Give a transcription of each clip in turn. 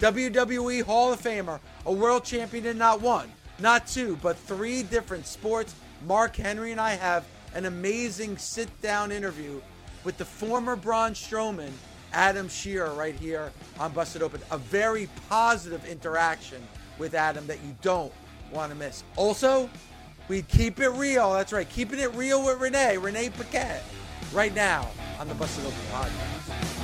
WWE Hall of Famer, a world champion in not one, not two, but three different sports. Mark Henry and I have an amazing sit down interview with the former Braun Strowman, Adam Scherr, right here on Busted Open. A very positive interaction with Adam that you don't want to miss. Also, we keep it real. That's right, keeping it real with Renee, Renee Paquette, right now on the Busted Open podcast.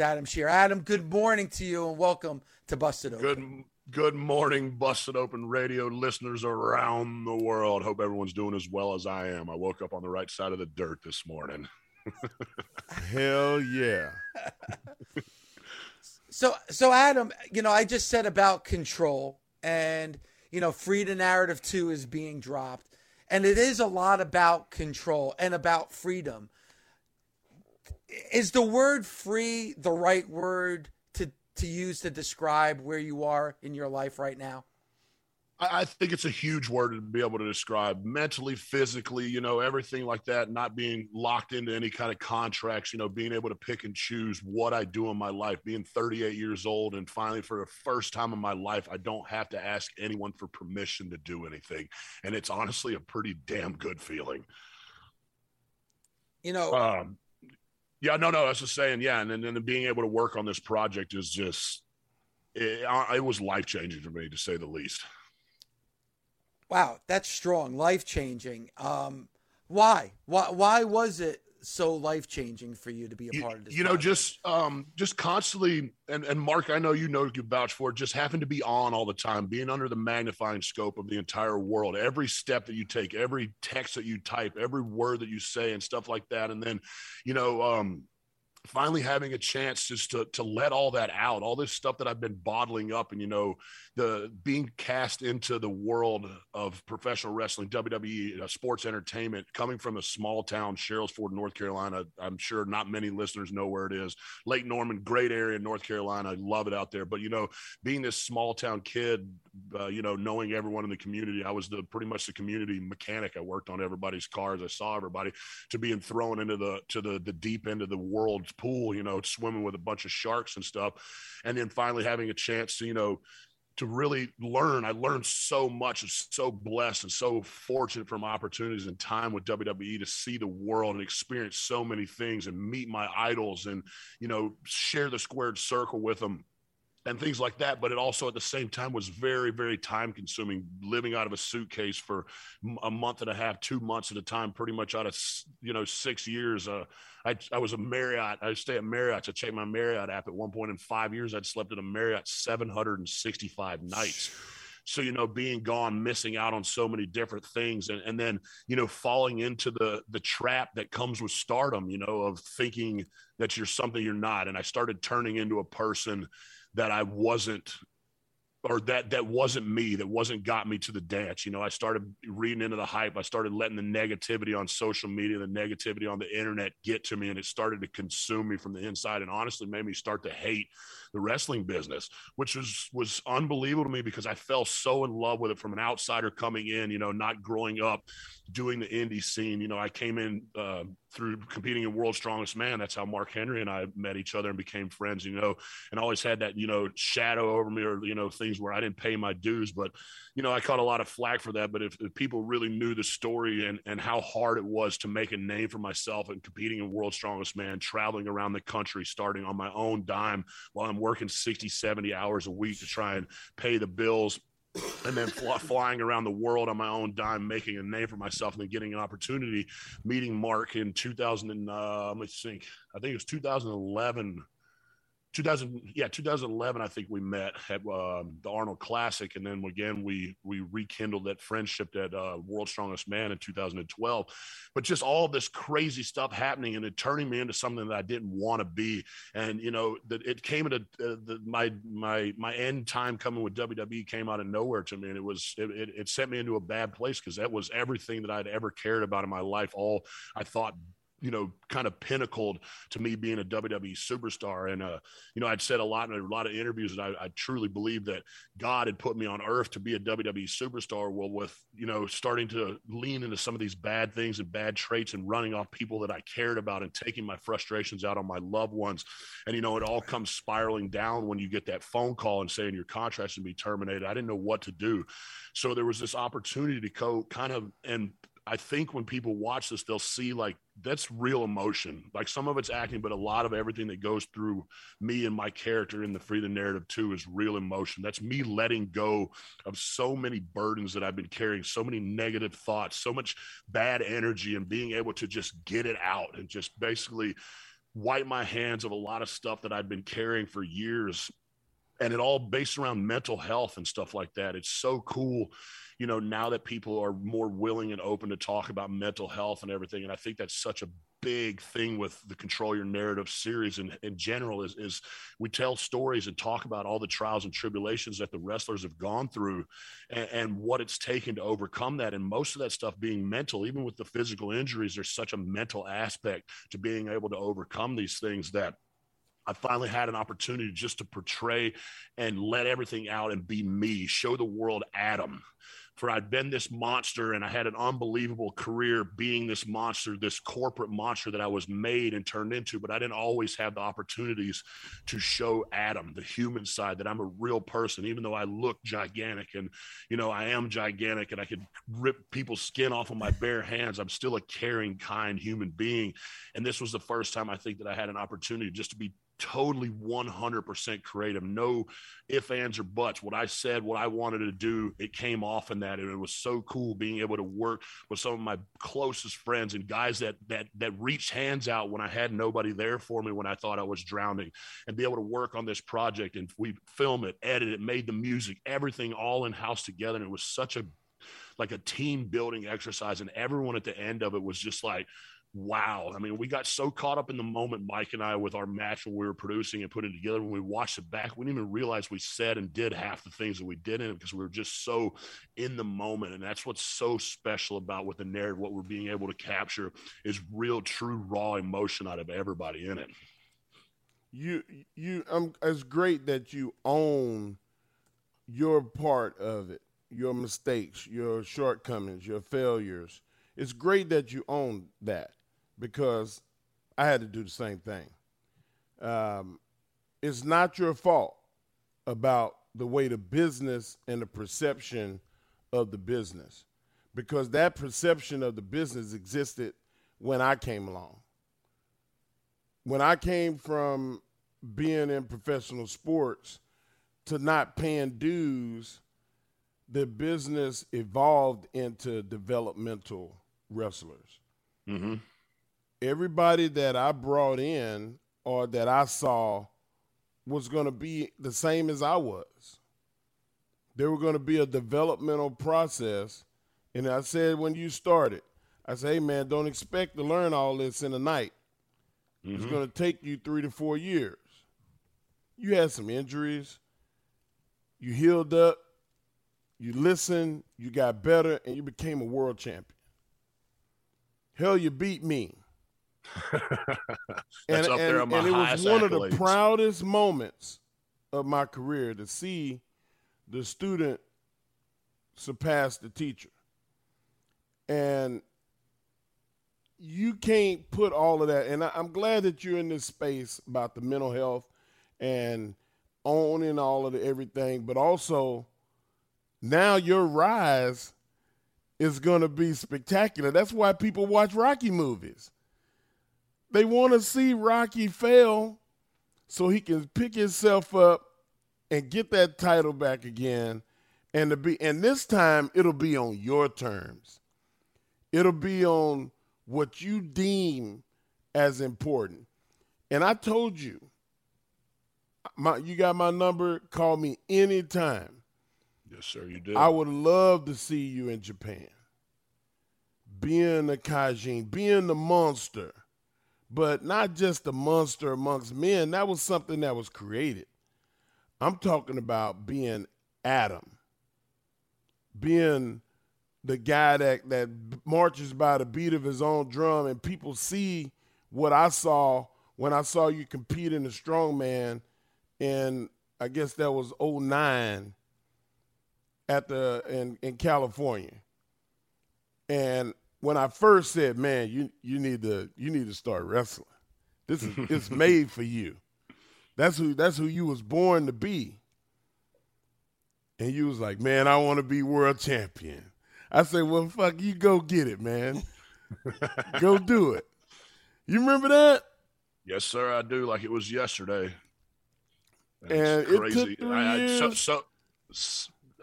Adam Scherr. Adam, good morning to you and welcome to Busted Open. Good good morning, Busted Open Radio listeners around the world. Hope everyone's doing as well as I am. I woke up on the right side of the dirt this morning. Hell yeah. so so Adam, you know, I just said about control and you know, Free Narrative 2 is being dropped. And it is a lot about control and about freedom is the word free the right word to to use to describe where you are in your life right now? I think it's a huge word to be able to describe mentally, physically, you know, everything like that, not being locked into any kind of contracts, you know, being able to pick and choose what I do in my life, being 38 years old. And finally, for the first time in my life, I don't have to ask anyone for permission to do anything. And it's honestly a pretty damn good feeling. You know, um, yeah, no, no. Was just saying, yeah, and then being able to work on this project is just it, it was life changing for me to say the least. Wow, that's strong, life changing. Um, why? Why? Why was it so life changing for you to be a part of this? You know, just um, just constantly, and and Mark, I know you know you vouch for it. Just having to be on all the time, being under the magnifying scope of the entire world. Every step that you take, every text that you type, every word that you say, and stuff like that. And then, you know, um, finally having a chance just to to let all that out, all this stuff that I've been bottling up, and you know, the being cast into the world of professional wrestling, WWE, uh, sports entertainment, coming from a small town, Sherrills Ford, North Carolina. I'm sure not many listeners know where it is. Lake Norman, great area in North Carolina. I love it out there. But you know, being this small town kid, uh, you know, knowing everyone in the community, I was the pretty much the community mechanic. I worked on everybody's cars. I saw everybody to being thrown into the to the the deep end of the world's pool. You know, swimming with a bunch of sharks and stuff, and then finally having a chance to you know to really learn. I learned so much and so blessed and so fortunate from opportunities and time with WWE to see the world and experience so many things and meet my idols and, you know, share the squared circle with them and things like that. But it also at the same time was very, very time consuming living out of a suitcase for a month and a half, two months at a time, pretty much out of, you know, six years. Uh, I, I was a Marriott. I stay at Marriott. I check my Marriott app at one point in five years. I'd slept at a Marriott 765 nights. So, you know, being gone, missing out on so many different things. And, and then, you know, falling into the, the trap that comes with stardom, you know, of thinking that you're something you're not. And I started turning into a person that I wasn't or that that wasn't me that wasn't got me to the dance. You know i started reading into the hype. I started letting the negativity on social media the negativity on the internet get to me and it started to consume me from the inside and honestly made me start to hate the wrestling business which was was unbelievable to me because i fell so in love with it from an outsider coming in you know not growing up doing the indie scene. You know i came in uh, through competing in World's Strongest Man. That's how Mark Henry and I met each other and became friends, you know, and always had that, you know, shadow over me or, you know, things where I didn't pay my dues. But, you know, I caught a lot of flack for that. But if, if people really knew the story and, and how hard it was to make a name for myself and competing in World's Strongest Man, traveling around the country, starting on my own dime while I'm working 60, 70 hours a week to try and pay the bills and then fly, flying around the world on my own dime, making a name for myself, and then getting an opportunity, meeting Mark in 2000. And, uh, let me think. I think it was 2011 2000 yeah 2011 i think we met at uh, the arnold classic and then again we we rekindled that friendship at uh, world's strongest man in 2012 but just all this crazy stuff happening and it turning me into something that i didn't want to be. And you know that it came a uh, the, my my my end time coming with wwe came out of nowhere to me and it was it, it, it sent me into a bad place because that was everything that i'd ever cared about in my life. All i thought you know, kind of pinnacled to me being a WWE superstar. And, uh, you know, I'd said a lot in a lot of interviews that I, I, truly believe that God had put me on earth to be a WWE superstar. Well, with, you know, starting to lean into some of these bad things and bad traits and running off people that I cared about and taking my frustrations out on my loved ones. And, you know, it all comes spiraling down when you get that phone call and saying your contract's going to be terminated. I didn't know what to do. So there was this opportunity to go kind of and I think when people watch this, they'll see like that's real emotion. Like some of it's acting, but a lot of everything that goes through me and my character in the Free the Narrative too is real emotion. That's me letting go of so many burdens that I've been carrying, so many negative thoughts, so much bad energy, and being able to just get it out and just basically wipe my hands of a lot of stuff that I've been carrying for years. And it all based around mental health and stuff like that. It's so cool you know, now that people are more willing and open to talk about mental health and everything. And I think that's such a big thing with the control your narrative series and in general is, is we tell stories and talk about all the trials and tribulations that the wrestlers have gone through and, and, what it's taken to overcome that and most of that stuff being mental even with the physical injuries there's such a mental aspect to being able to overcome these things that I finally had an opportunity just to portray and let everything out and be me, show the world Adam for I'd been this monster and I had an unbelievable career being this monster, this corporate monster that I was made and turned into, but I didn't always have the opportunities to show Adam, the human side, that I'm a real person, even though I look gigantic and, you know, I am gigantic and I could rip people's skin off of my bare hands. I'm still a caring, kind human being. And this was the first time I think that I had an opportunity just to be totally 100% creative. No ifs, ands, or buts. What I said, what I wanted to do, it came off in that. And it was so cool being able to work with some of my closest friends and guys that that that reached hands out when I had nobody there for me when I thought I was drowning and be able to work on this project. And we film it, edit it, made the music, everything all in house together. And it was such a like a team building exercise. And everyone at the end of it was just like, wow. I mean, we got so caught up in the moment, Mike and I, with our match when we were producing and putting it together. When we watched it back, we didn't even realize we said and did half the things that we did in it because we were just so in the moment. And that's what's so special about with the narrative, what we're being able to capture is real, true, raw emotion out of everybody in it. You, you, um, it's great that you own your part of it, your mistakes, your shortcomings, your failures. It's great that you own that because I had to do the same thing. Um, it's not your fault about the way the business and the perception of the business because that perception of the business existed when I came along. When I came from being in professional sports to not paying dues, the business evolved into developmental wrestlers. Mm-hmm everybody that I brought in or that I saw was going to be the same as I was. There were going to be a developmental process. And I said when you started, I said, hey, man, don't expect to learn all this in a night. Mm-hmm. It's going to take you three to four years. You had some injuries. you healed up, you listened, you got better, and you became a world champion. Hell, you beat me. That's and, up there and- on my and it was one of the proudest moments of my career to see the student surpass the teacher. And you can't put all of that. And I, I'm glad that you're in this space about the mental health and owning all of the everything, but also now your rise is going to be spectacular. That's why people watch Rocky movies. They want to see Rocky fail so he can pick himself up and get that title back again and to be and this time it'll be on your terms. It'll be on what you deem as important. And I told you my you got my number, call me anytime. Yes, sir, you did. I would love to see you in Japan. Being the Kaijin, being the monster, but not just the monster amongst men. That was something that was created. I'm talking about being Adam, being the guy that, that marches by the beat of his own drum, and people see what I saw when I saw you compete in the strongman, and I guess that was 09 at the in, in California. And when I first said, "Man, you you need to you need to start wrestling. This is it's made for you. That's who that's who you was born to be." And you was like, "Man, I want to be world champion." I said, "Well, fuck, you go get it, man. go do it." You remember that? yes, sir, I do. Like it was yesterday. And it's it took three I, I, so, years. so,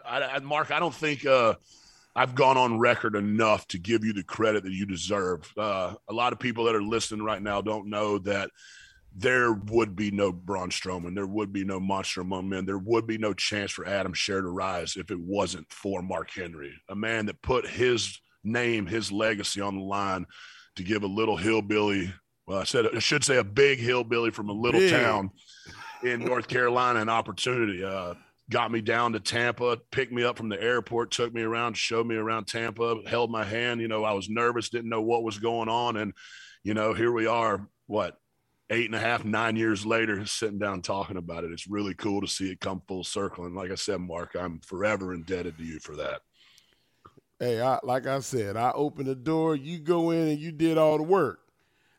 I, I- Mark, I don't think uh, I've gone on record enough to give you the credit that you deserve. Uh, a lot of people that are listening right now don't know that there would be no Braun Strowman, there would be no Monster Among Men, there would be no chance for Adam Scherr to rise if it wasn't for Mark Henry, a man that put his name, his legacy on the line to give a little hillbilly. Well, I said I should say a big hillbilly from a little Big. town in North Carolina an opportunity. Uh, got me down to Tampa, picked me up from the airport, took me around, showed me around Tampa, held my hand. You know, I was nervous, didn't know what was going on. And, you know, here we are, what, eight and a half, nine years later, sitting down talking about it. It's really cool to see it come full circle. And like I said, Mark, I'm forever indebted to you for that. Hey, I, like I said, I opened the door. You go in and you did all the work.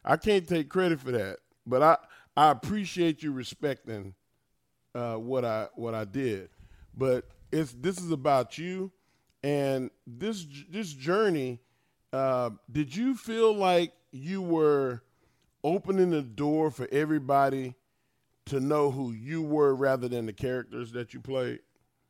I can't take credit for that, but I I appreciate you respecting uh, what I what I did. But it's this is about you, and this this journey. Uh, did you feel like you were opening the door for everybody to know who you were rather than the characters that you played?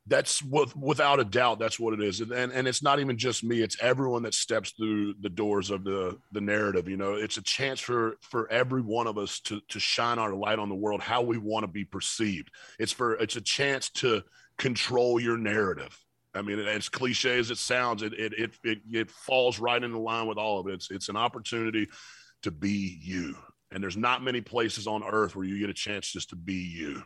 That's with, without a doubt. That's what it is, and, and and it's not even just me. It's everyone that steps through the doors of the the narrative. You know, it's a chance for for every one of us to to shine our light on the world, how we want to be perceived. It's for it's a chance to control your narrative. I mean, as cliche as it sounds, it it it it, it falls right in the line with all of it. It's it's an opportunity to be you, and there's not many places on earth where you get a chance just to be you.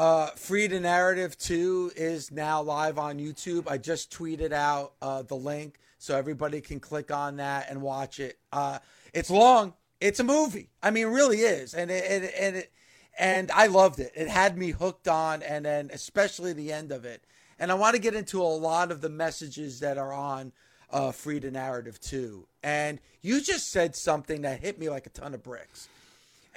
Uh, Free the Narrative 2 is now live on YouTube. I just tweeted out uh, the link so everybody can click on that and watch it. Uh, it's long. It's a movie. I mean, it really is. And it, and and it, and I loved it. It had me hooked on, and then especially the end of it. And I want to get into a lot of the messages that are on uh, Free the Narrative 2. And you just said something that hit me like a ton of bricks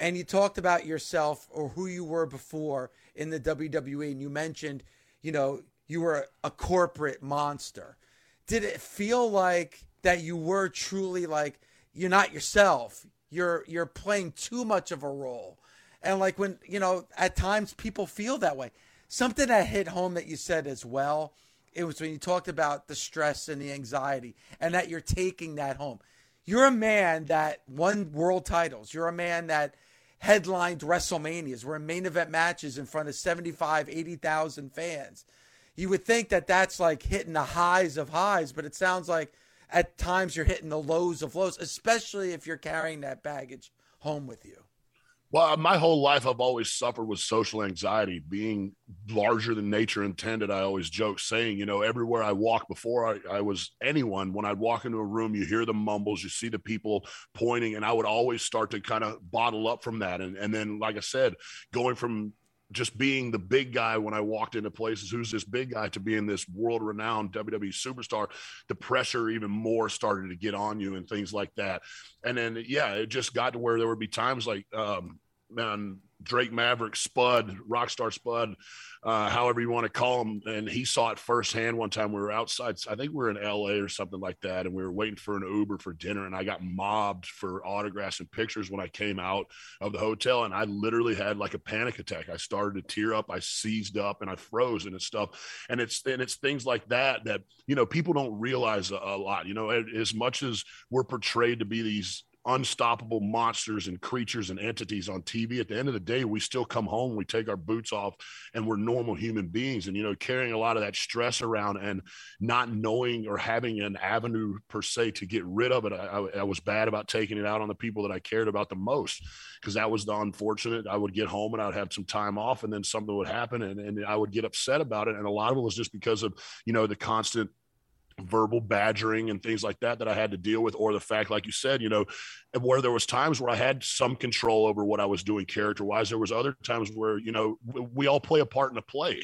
and you talked about yourself or who you were before in the WWE, and you mentioned, you know, you were a corporate monster. Did it feel like that you were truly like you're not yourself? You're you're playing too much of a role, and like when you know at times people feel that way. Something that hit home that you said as well. It was when you talked about the stress and the anxiety, and that you're taking that home. You're a man that won world titles. You're a man that headlined WrestleManias. We're in main event matches in front of 75, 80,000 fans. You would think that that's like hitting the highs of highs, but it sounds like at times you're hitting the lows of lows, especially if you're carrying that baggage home with you. Well, my whole life, I've always suffered with social anxiety, being larger than nature intended. I always joke saying, you know, everywhere I walk before I, I, was anyone, when I'd walk into a room, you hear the mumbles, you see the people pointing, and I would always start to kind of bottle up from that. And, and then, like I said, going from just being the big guy when I walked into places, who's this big guy, to being this world renowned WWE superstar, the pressure even more started to get on you and things like that. And then, yeah, it just got to where there would be times like, um, man, Drake Maverick, Spud, Rockstar Spud, uh, however you want to call him. And he saw it firsthand one time. We were outside, I think we were in LA or something like that. And we were waiting for an Uber for dinner. And I got mobbed for autographs and pictures when I came out of the hotel. And I literally had like a panic attack. I started to tear up. I seized up and I froze and stuff. And it's, and it's things like that that, you know, people don't realize a, a lot, you know, as much as we're portrayed to be these unstoppable monsters and creatures and entities on TV. At the end of the day, we still come home, we take our boots off, and we're normal human beings. And, you know, carrying a lot of that stress around and not knowing or having an avenue per se to get rid of it, I, I was bad about taking it out on the people that I cared about the most because that was the unfortunate. I would get home and I would have some time off, and then something would happen, and, and I would get upset about it. And a lot of it was just because of, you know, the constant verbal badgering and things like that that I had to deal with, or the fact, like you said, you know, where there was times where I had some control over what I was doing character wise. There was other times where, you know, we all play a part in a play.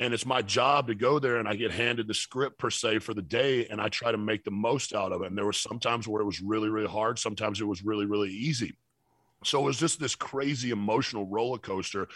And it's my job to go there and I get handed the script per se for the day and I try to make the most out of it. And there was sometimes where it was really, really hard. Sometimes it was really, really easy. So it was just this crazy emotional roller coaster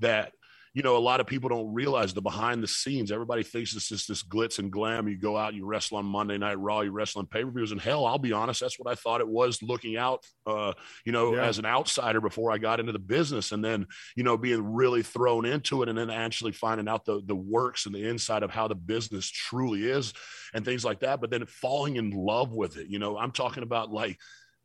that you know, a lot of people don't realize the behind the scenes. Everybody thinks it's just this glitz and glam. You go out, you wrestle on Monday Night Raw, you wrestle on pay per views, and hell, I'll be honest, that's what I thought it was looking out, uh, you know, yeah. as an outsider before I got into the business, and then you know being really thrown into it, and then actually finding out the the works and the inside of how the business truly is, and things like that. But then falling in love with it. You know, I'm talking about like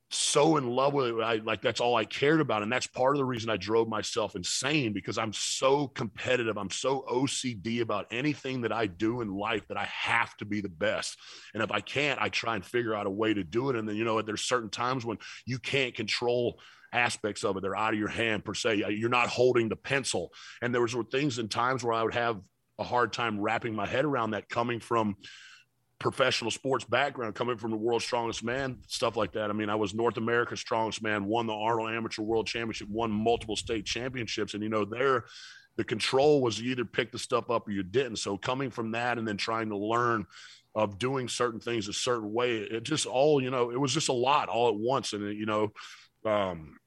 so in love with it. I like that's all I cared about. And that's part of the reason I drove myself insane because I'm so competitive. I'm so OCD about anything that I do in life that I have to be the best. And if I can't, I try and figure out a way to do it. And then, you know, there's certain times when you can't control aspects of it. They're out of your hand per se. Uh, you're not holding the pencil. And there was things and times where I would have a hard time wrapping my head around that coming from professional sports background coming from the world's strongest man stuff like that. I mean i was north america's strongest man won the arnold amateur world championship won multiple state championships and you know there the control was you either pick the stuff up or you didn't. So coming from that and then trying to learn of doing certain things a certain way it just all you know it was just a lot all at once. And you know um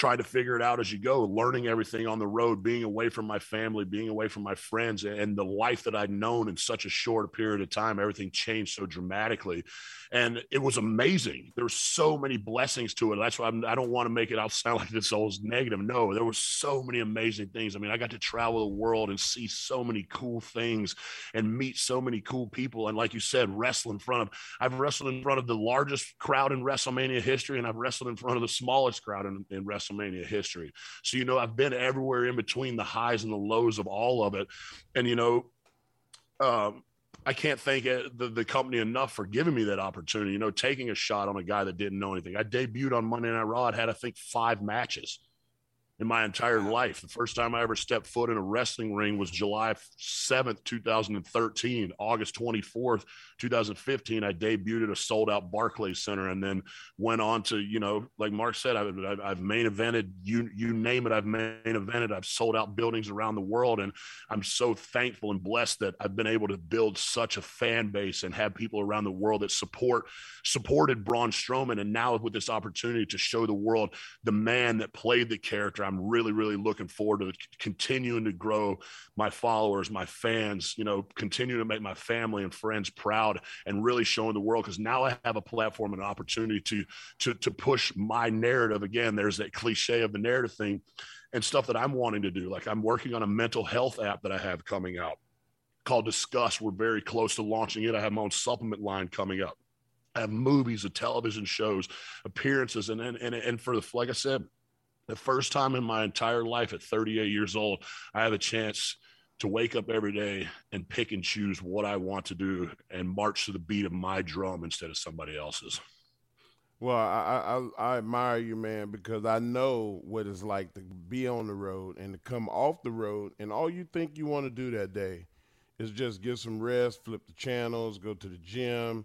trying to figure it out as you go, learning everything on the road, being away from my family, being away from my friends, and the life that I'd known in such a short period of time. Everything changed so dramatically. And it was amazing. There were so many blessings to it. That's why I'm, I do not want to make it out sound like this all negative. No, there were so many amazing things. I mean, I got to travel the world and see so many cool things and meet so many cool people. And like you said, wrestle in front of, I've wrestled in front of the largest crowd in WrestleMania history, and I've wrestled in front of the smallest crowd in, in WrestleMania history. So, you know, I've been everywhere in between the highs and the lows of all of it. And, you know, um, I can't thank uh, the, the company enough for giving me that opportunity, you know, taking a shot on a guy that didn't know anything. I debuted on Monday Night Raw. I had, I think, five matches in my entire life. The first time I ever stepped foot in a wrestling ring was July 7th, 2013. August 24th, 2015, I debuted at a sold out Barclays Center and then went on to, you know, like Mark said, I've, I've main evented, you, you name it, I've main evented. I've sold out buildings around the world. And I'm so thankful and blessed that I've been able to build such a fan base and have people around the world that support, supported Braun Strowman. And now with this opportunity to show the world the man that played the character, I'm really, really looking forward to continuing to grow my followers, my fans, you know, continue to make my family and friends proud and really showing the world because now I have a platform and an opportunity to, to, to push my narrative. Again, there's that cliche of the narrative thing and stuff that I'm wanting to do. Like I'm working on a mental health app that I have coming out called Discuss. We're very close to launching it. I have my own supplement line coming up. I have movies, and television shows, appearances, and and, and for the like I said, the first time in my entire life at 38 years old, I have a chance to wake up every day and pick and choose what I want to do and march to the beat of my drum instead of somebody else's. Well, I, I I admire you, man, because I know what it's like to be on the road and to come off the road, and all you think you want to do that day is just get some rest, flip the channels, go to the gym,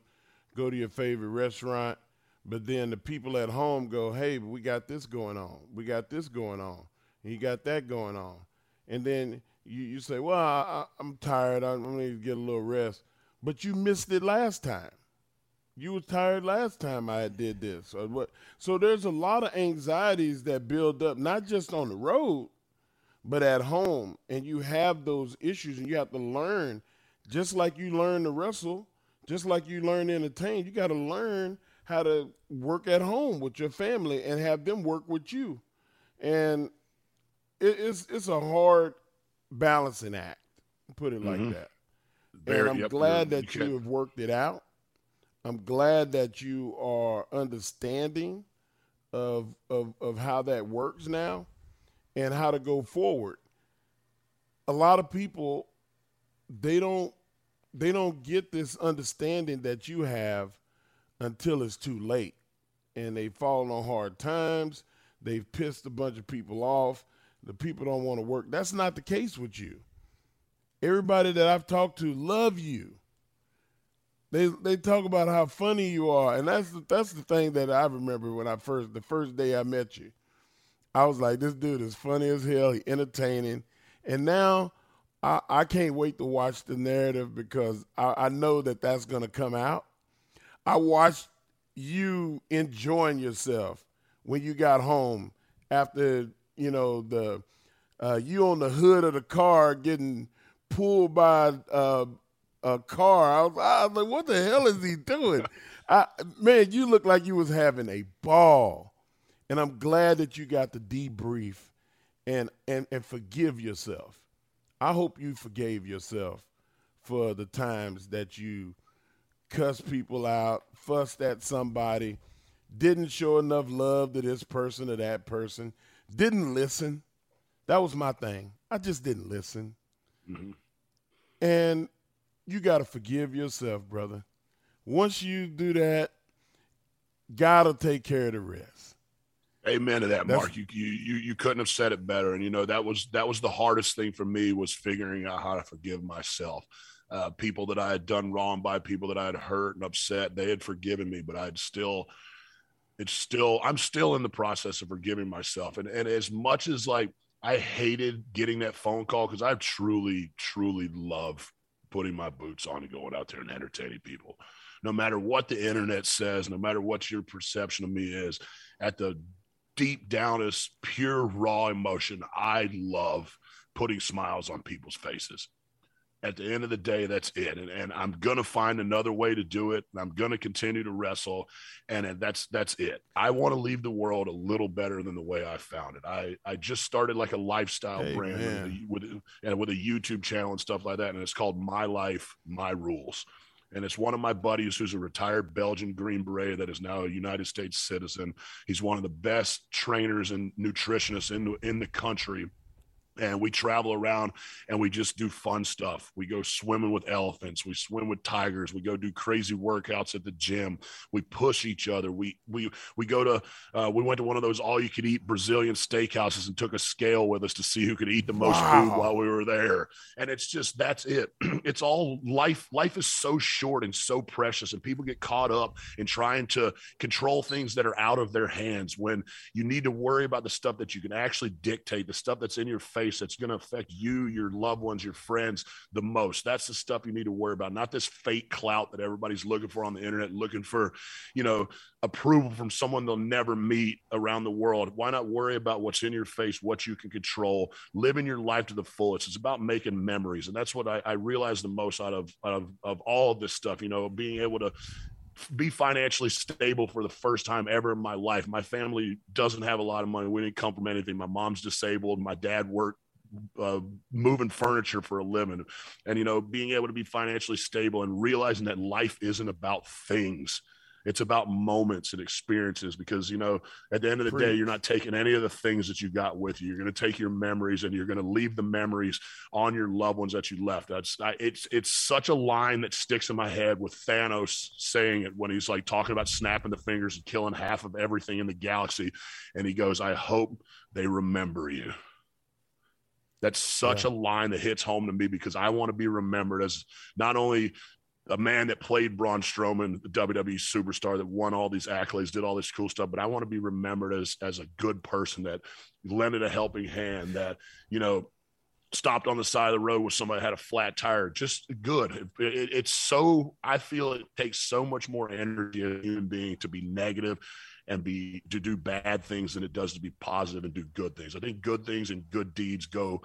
go to your favorite restaurant. But then the people at home go, "Hey, we got this going on. We got this going on. You got that going on." And then you, you say, "Well, I, am tired. I'm going to get a little rest." But you missed it last time you was tired last time I did this or what so there's a lot of anxieties that build up not just on the road but at home and you have those issues and you have to learn just like you learn to wrestle just like you learn to entertain you got to learn how to work at home with your family and have them work with you and it, it's it's a hard balancing act put it like mm-hmm. that Very, and i'm yep, glad that you, you have worked it out I'm glad that you are understanding of, of, of how that works now and how to go forward. A lot of people they don't they don't get this understanding that you have until it's too late. And they've fallen on hard times. They've pissed a bunch of people off. The people don't want to work. That's not the case with you. Everybody that I've talked to love you. They they talk about how funny you are, and that's the, that's the thing that I remember when I first the first day I met you. I was like, this dude is funny as hell. He entertaining, and now I, I can't wait to watch the narrative because I, I know that that's going to come out. I watched you enjoying yourself when you got home after you know the uh, you on the hood of the car getting pulled by uh, a car. I was, I was like, what the hell is he doing? I, man, you look like you was having a ball. And I'm glad that you got the debrief and, and, and forgive yourself. I hope you forgave yourself for the times that you cussed people out, fussed at somebody, didn't show enough love to this person or that person, didn't listen. That was my thing. I just didn't listen. Mm-hmm. And you got to forgive yourself, brother. Once you do that, God will take care of the rest. Amen to that, That's, Mark. You, you you couldn't have said it better. And you know that was that was the hardest thing for me was figuring out how to forgive myself. Uh, people that I had done wrong by, people that I had hurt and upset, they had forgiven me, but I'd still, it's still, I'm still in the process of forgiving myself. And and as much as like I hated getting that phone call because I truly, truly love putting my boots on and going out there and entertaining people. No matter what the internet says, no matter what your perception of me is, at the deep downest, pure, raw emotion, I love putting smiles on people's faces. At the end of the day, that's it. And, and I'm gonna find another way to do it. And I'm gonna continue to wrestle. And, and that's that's it. I want to leave the world a little better than the way I found it. I, I just started like a lifestyle hey, brand with, with, and with a YouTube channel and stuff like that. And it's called My Life, My Rules and it's one of my buddies who's a retired Belgian Green Beret that is now a United States citizen. He's one of the best trainers and nutritionists in in the country and we travel around and we just do fun stuff. We go swimming with elephants, we swim with tigers, we go do crazy workouts at the gym. We push each other. We we we go to uh, we went to one of those all you could eat Brazilian steakhouses and took a scale with us to see who could eat the most wow. food while we were there. And it's just that's it. it's all life. Life is so short and so precious, and people get caught up in trying to control things that are out of their hands when you need to worry about the stuff that you can actually dictate, the stuff that's in your face face that's going to affect you, your loved ones, your friends the most. That's the stuff you need to worry about, not this fake clout that everybody's looking for on the internet, looking for, you know, approval from someone they'll never meet around the world. Why not worry about what's in your face, what you can control, living your life to the fullest? It's about making memories. And that's what I, I realize the most out of, out of, of all of this stuff, you know, being able to be financially stable for the first time ever in my life. My family doesn't have a lot of money. We didn't come from anything. My mom's disabled. My dad worked uh, moving furniture for a living and you know being able to be financially stable and realizing that life isn't about things It's about moments and experiences because, you know, at the end of the day, you're not taking any of the things that you got with you. You're going to take your memories and you're going to leave the memories on your loved ones that you left. That's I, it's it's such a line that sticks in my head with Thanos saying it when he's like talking about snapping the fingers and killing half of everything in the galaxy, and he goes, "I hope they remember you." That's such yeah. a line that hits home to me because I want to be remembered as not only a man that played Braun Strowman, the WWE superstar that won all these accolades, did all this cool stuff. But I want to be remembered as as a good person that lended a helping hand, that you know stopped on the side of the road with somebody had a flat tire. Just good. It, it, it's so I feel it takes so much more energy in a human being to be negative and be to do bad things than it does to be positive and do good things. I think good things and good deeds go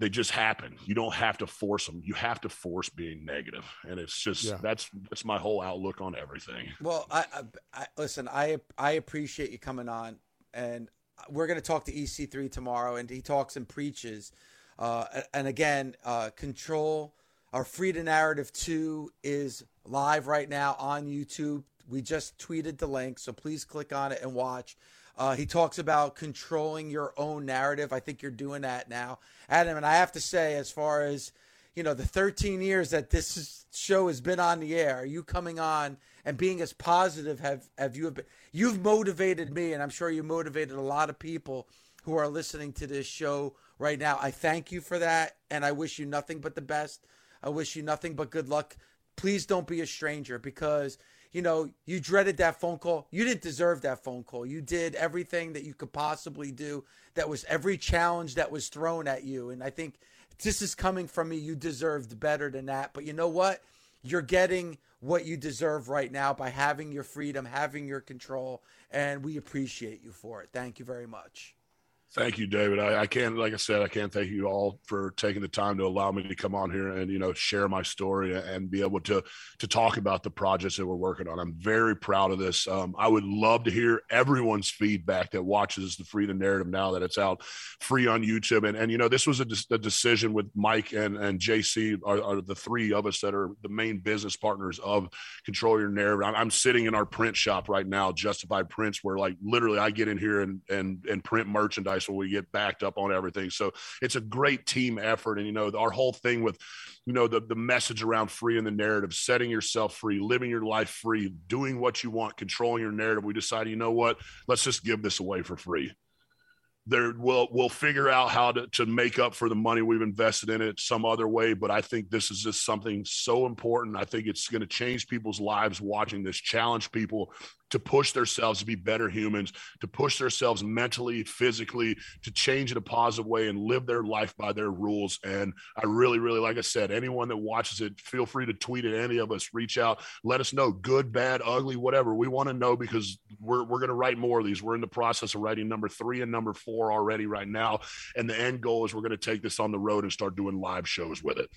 they just happen. You don't have to force them. You have to force being negative, and it's just yeah. that's that's my whole outlook on everything. Well, I, I, I listen. I I appreciate you coming on, and we're going to talk to EC3 tomorrow, and he talks and preaches. Uh, and again, uh, control our free the narrative two is live right now on YouTube. We just tweeted the link, so please click on it and watch. Uh, he talks about controlling your own narrative. I think you're doing that now, Adam. And I have to say, as far as you know, the 13 years that this show has been on the air, you coming on and being as positive have have you have been, you've motivated me, and I'm sure you motivated a lot of people who are listening to this show right now. I thank you for that, and I wish you nothing but the best. I wish you nothing but good luck. Please don't be a stranger because you know, you dreaded that phone call. You didn't deserve that phone call. You did everything that you could possibly do. That was every challenge that was thrown at you. And I think this is coming from me. You deserved better than that. But you know what? You're getting what you deserve right now by having your freedom, having your control. And we appreciate you for it. Thank you very much. Thank you, David. I, I, can't, like I said, I can't thank you all for taking the time to allow me to come on here and you know share my story and be able to to talk about the projects that we're working on. I'm very proud of this. Um, I would love to hear everyone's feedback that watches the Free the Narrative now that it's out free on YouTube. And and you know this was a, de- a decision with Mike and and JC are, are, the three of us that are the main business partners of Control Your Narrative. I'm, I'm sitting in our print shop right now, Justified Prints, where like literally I get in here and and and print merchandise when we get backed up on everything. So it's a great team effort. And, you know, our whole thing with, you know, the, the message around free in the narrative, setting yourself free, living your life free, doing what you want, controlling your narrative. We decided, you know what, let's just give this away for free there we'll we'll figure out how to, to make up for the money we've invested in it some other way but i think this is just something so important i think it's going to change people's lives watching this challenge people to push themselves to be better humans, to push themselves mentally, physically, to change in a positive way and live their life by their rules. And I really, really, like I said, anyone that watches it, feel free to tweet at any of us, reach out, let us know, good, bad, ugly, whatever. We want to know because we're, we're going to write more of these. We're in the process of writing number three and number four already right now. And the end goal is we're going to take this on the road and start doing live shows with it.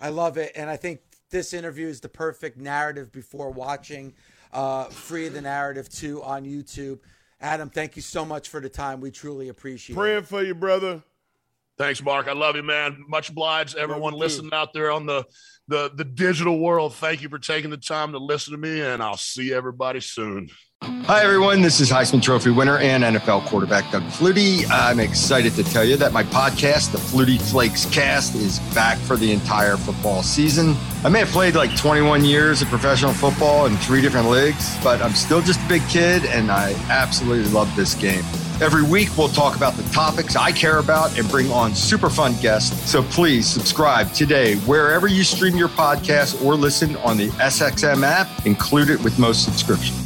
I love it. And I think this interview is the perfect narrative before watching uh, Free the Narrative 2 on YouTube. Adam, thank you so much for the time. We truly appreciate Praying it. Praying for you, brother. Thanks, Mark. I love you, man. Much obliged, everyone listening out there on the, the the digital world. Thank you for taking the time to listen to me, and I'll see everybody soon. Hi, everyone. This is Heisman Trophy winner and NFL quarterback Doug Flutie. I'm excited to tell you that my podcast, the Flutie Flakes Cast, is back for the entire football season. I may have played like 21 years of professional football in three different leagues, but I'm still just a big kid and I absolutely love this game. Every week, we'll talk about the topics I care about and bring on super fun guests. So please subscribe today wherever you stream your podcast or listen on the SXM app, included with most subscriptions.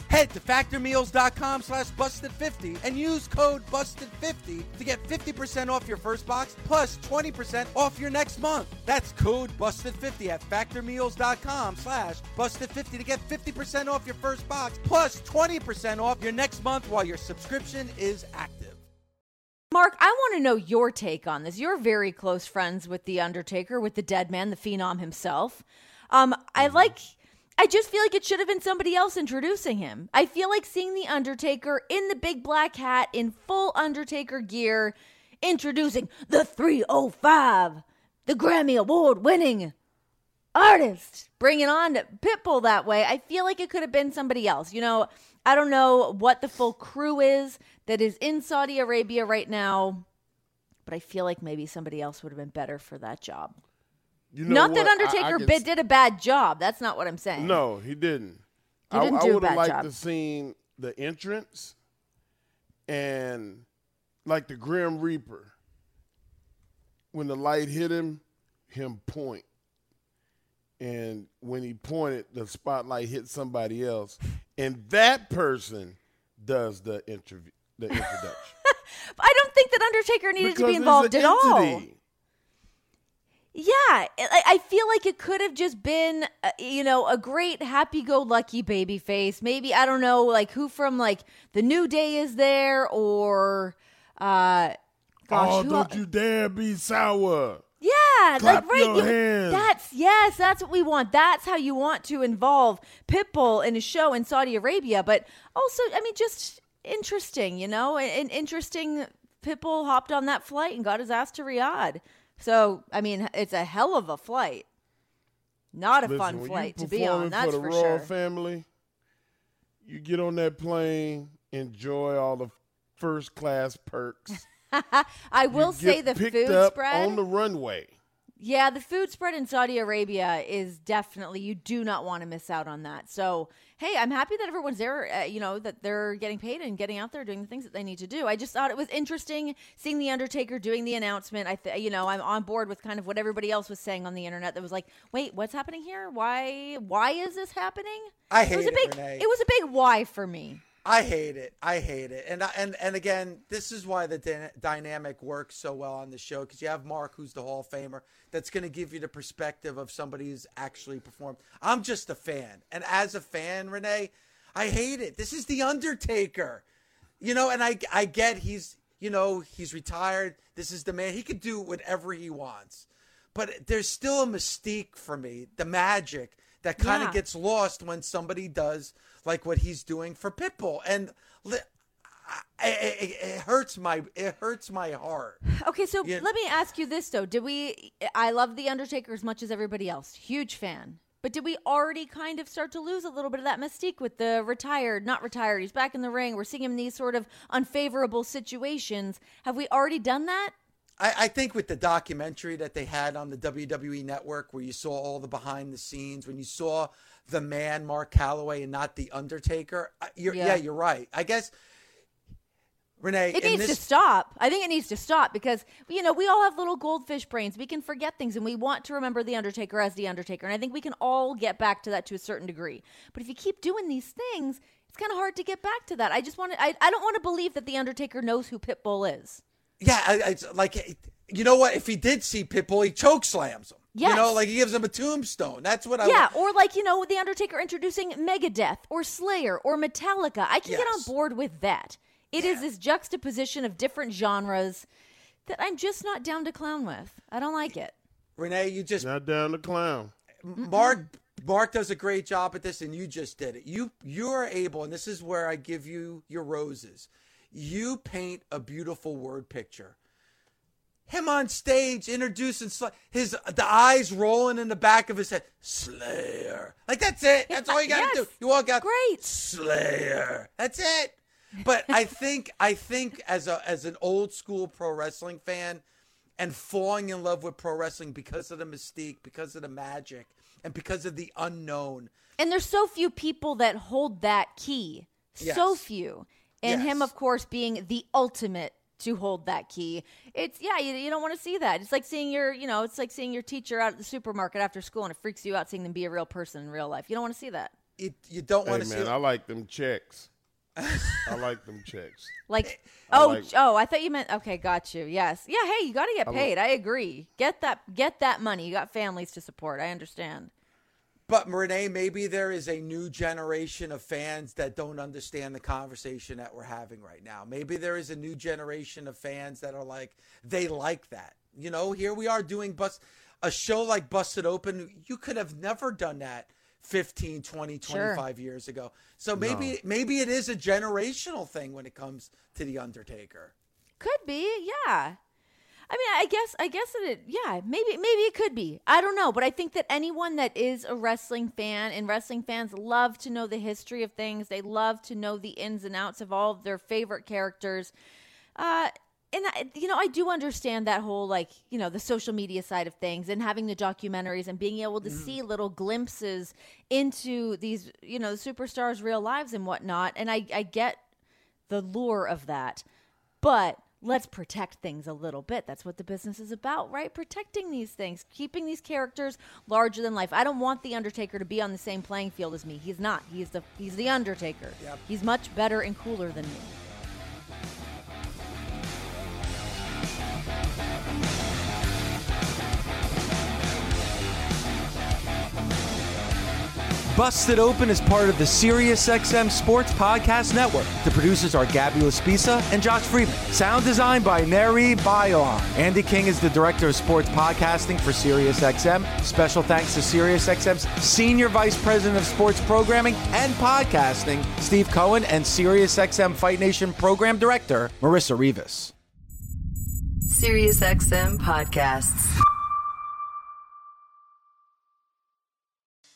Head to factormeals.com slash busted50 and use code busted50 to get 50% off your first box plus 20% off your next month. That's code busted50 at factormeals.com slash busted50 to get 50% off your first box plus 20% off your next month while your subscription is active. Mark, I want to know your take on this. You're very close friends with The Undertaker, with the dead man, the phenom himself. Um, I like I just feel like it should have been somebody else introducing him. I feel like seeing The Undertaker in the big black hat in full Undertaker gear introducing the 305, the Grammy Award winning artist, bringing on Pitbull that way. I feel like it could have been somebody else. You know, I don't know what the full crew is that is in Saudi Arabia right now, but I feel like maybe somebody else would have been better for that job. You know not what? that Undertaker I s- did a bad job. That's not what I'm saying. No, he didn't. He I, didn't I do a would have liked job. to seen the entrance and like the Grim Reaper. When the light hit him, him point. And when he pointed, the spotlight hit somebody else. And that person does the interview the introduction. I don't think that Undertaker needed to be involved at all. Yeah, I, I feel like it could have just been, uh, you know, a great happy-go-lucky baby face. Maybe I don't know, like who from like the New Day is there, or uh, gosh, oh, don't el- you dare be sour. Yeah, Clap like right. you-. That's yes, that's what we want. That's how you want to involve Pitbull in a show in Saudi Arabia. But also, I mean, just interesting, you know, and interesting. Pitbull hopped on that flight and got his ass to Riyadh. So, I mean, it's a hell of a flight. Not a Listen, fun flight to be on. That's for the for, royal sure. family. You get on that plane, enjoy all the first class perks. I will say the food up spread. on the runway. Yeah, the food spread in Saudi Arabia is definitely you do not want to miss out on that. So, hey, I'm happy that everyone's there. Uh, you know that they're getting paid and getting out there doing the things that they need to do. I just thought it was interesting seeing the Undertaker doing the announcement. I, th- you know, I'm on board with kind of what everybody else was saying on the internet. That was like, wait, what's happening here? Why? Why is this happening? I it was hate a big. It was a big why for me. I hate it. I hate it. And and and again, this is why the dy- dynamic works so well on the show because you have Mark, who's the Hall of Famer, that's going to give you the perspective of somebody who's actually performed. I'm just a fan, and as a fan, Renee, I hate it. This is the Undertaker, you know. And I I get he's you know he's retired. This is the man. He could do whatever he wants, but there's still a mystique for me, the magic that kind of Yeah. gets lost when somebody does like what he's doing for Pitbull. And li- I, it, it hurts my it hurts my heart. Okay, so Yeah. let me ask you this though: Did we? I love the Undertaker as much as everybody else. Huge fan. But did we already kind of start to lose a little bit of that mystique with the retired, not retired? He's back in the ring. We're seeing him in these sort of unfavorable situations. Have we already done that? I, I think with the documentary that they had on the WWE network, where you saw all the behind the scenes, when you saw the man Mark Calaway and not the Undertaker, you're, yeah. Yeah. you're right. I guess Renee, It needs this, to stop. I think it needs to stop because you know we all have little goldfish brains. We can forget things, and we want to remember the Undertaker as the Undertaker. And I think we can all get back to that to a certain degree. But if you keep doing these things, it's kind of hard to get back to that. I just want to. I, I don't want to believe that the Undertaker knows who Pitbull is. Yeah, I, I, it's like you know what? If he did see Pitbull, he choke slams him. You know, like he gives him a tombstone. That's what I. Yeah, or like you know the Undertaker introducing Megadeth or Slayer or Metallica. I can get on board with that. It is this juxtaposition of different genres that I'm just not down to clown with. I don't like it. Renee, you just Not down to clown. Mark Mark does a great job at this, and you just did it. You you are able, and this is where I give you your roses. You paint a beautiful word picture. Him on stage introducing Sla- his the eyes rolling in the back of his head. Slayer, like that's it. That's all you got to Yes. do. You walk out. Great. Slayer. That's it. But I think I think as a as an old school pro wrestling fan and falling in love with pro wrestling because of the mystique, because of the magic, and because of the unknown. And there's so few people that hold that key. So few. And him, of course, being the ultimate to hold that key. It's, yeah, you, you don't want to see that. It's like seeing your, you know, it's like seeing your teacher out at the supermarket after school and it freaks you out seeing them be a real person in real life. You don't want to see that. It, you don't want to man, see. I like them checks. I like them checks. Like, I oh, like- oh, I thought you meant, okay, got you. Yes. Yeah, hey, you got to get I paid. I agree. Get that, get that money. You got families to support. I understand. But Renee, maybe there is a new generation of fans that don't understand the conversation that we're having right now. Maybe there is a new generation of fans that are like they like that. You know, here we are doing bust a show like Busted Open. You could have never done that 15, 20, Sure. 25 years ago. So maybe maybe it is a generational thing when it comes to the Undertaker. Could be, yeah. I mean, I guess, I guess that it, yeah, maybe, maybe it could be. I don't know, but I think that anyone that is a wrestling fan and wrestling fans love to know the history of things. They love to know the ins and outs of all of their favorite characters. Uh, and I, you know, I do understand that whole like, you know, the social media side of things and having the documentaries and being able to see little glimpses into these, you know, superstars' real lives and whatnot. And I, I get the lure of that. But let's protect things a little bit. That's what the business is about, right? Protecting these things, keeping these characters larger than life. I don't want the Undertaker to be on the same playing field as me. He's not. He's the he's the Undertaker. Yep. He's much better and cooler than me. Busted Open is part of the SiriusXM Sports Podcast Network. The producers are Gabby Laspisa and Josh Friedman. Sound designed by Neri Bayon. Andy King is the director of sports podcasting for SiriusXM. Special thanks to SiriusXM's senior vice president of sports programming and podcasting, Steve Cohen, and SiriusXM Fight Nation program director, Marissa Rivas. SiriusXM podcasts.